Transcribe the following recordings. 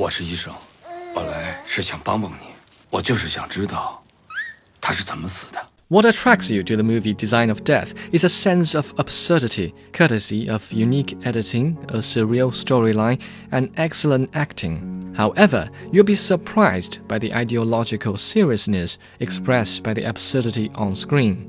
我是医生，我来是想帮帮你，我就是想知道他是怎么死的。What attracts you to the movie Design of Death is a sense of absurdity, courtesy of unique editing, a surreal storyline, and excellent acting. However, you'll be surprised by the ideological seriousness expressed by the absurdity on screen.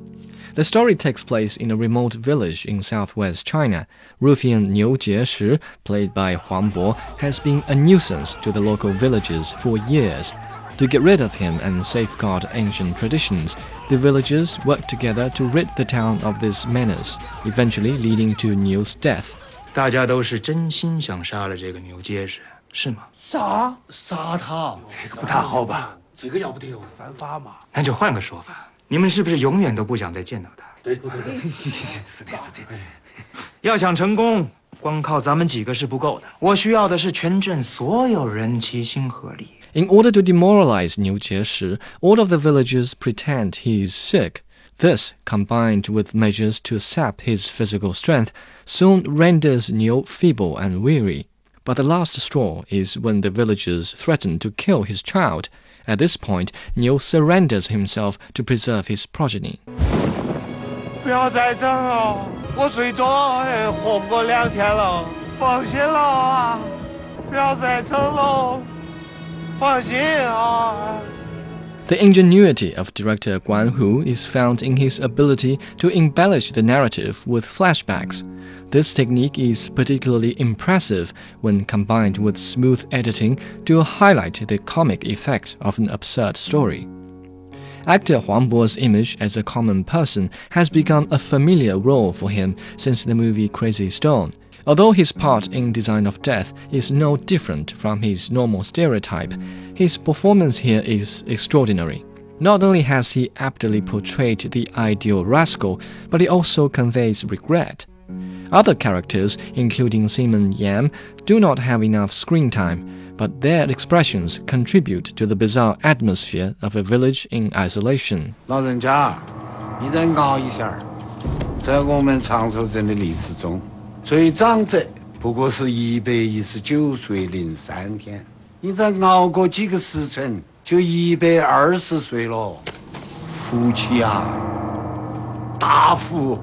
The story takes place in a remote village in southwest China. Ruffian Niu Jieshi, played by Huang Bo, has been a nuisance to the local villagers for years. To get rid of him and safeguard ancient traditions, the villagers work together to rid the town of this menace, eventually leading to Niu's death. 大家都是真心想杀了这个牛结实，是吗？杀杀他，这个不大好吧？这个要不得犯法嘛？那就换个说法， 你们是不是永远都不想再见到他？对对对，是的，是的。要想成功，光靠咱们几个是不够的，我需要的是全镇所有人齐心合力。In order to demoralize Niu Jieshi, all of the villagers pretend he is sick. This, combined with measures to sap his physical strength, soon renders Niu feeble and weary. But the last straw is when the villagers threaten to kill his child. At this point, Niu surrenders himself to preserve his progeny. 不要再整了，我最多哎活不过两天了，放心了啊，不要再整了，放心啊。The ingenuity of director Guan Hu is found in his ability to embellish the narrative with flashbacks. This technique is particularly impressive when combined with smooth editing to highlight the comic effect of an absurd story. Actor Huang Bo's image as a common person has become a familiar role for him since the movie Crazy Stone. Although his part in Design of Death is no different from his normal stereotype, his performance here is extraordinary. Not only has he aptly portrayed the ideal rascal, but he also conveys regret. Other characters, including Simon Yam, do not have enough screen time, but their expressions contribute to the bizarre atmosphere of a village in isolation. 老人家，你再熬一下，在我们长寿镇的历史中，最长者不过是一百一十九岁零三天。你再熬过几个时辰，就一百二十岁了。福气啊，大福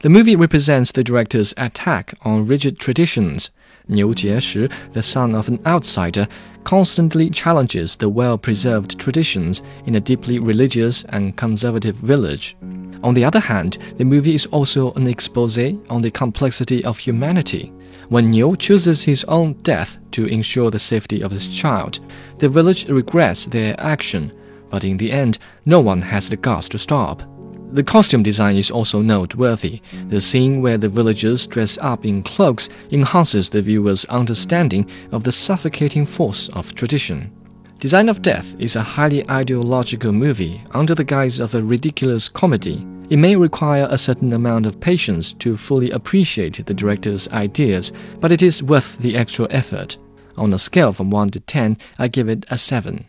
！The movie represents the director's attack on rigid traditions. Niu Jieshi, the son of an outsider, constantly challenges the well-preserved traditions in a deeply religious and conservative village. On the other hand, the movie is also an expose on the complexity of humanity. When Niu chooses his own death to ensure the safety of his child, the village regrets their action, but in the end, no one has the guts to stop. The costume design is also noteworthy. The scene where the villagers dress up in cloaks enhances the viewer's understanding of the suffocating force of tradition. Design of Death is a highly ideological movie under the guise of a ridiculous comedy. It may require a certain amount of patience to fully appreciate the director's ideas, but it is worth the extra effort. On a scale from 1 to 10, I give it a 7.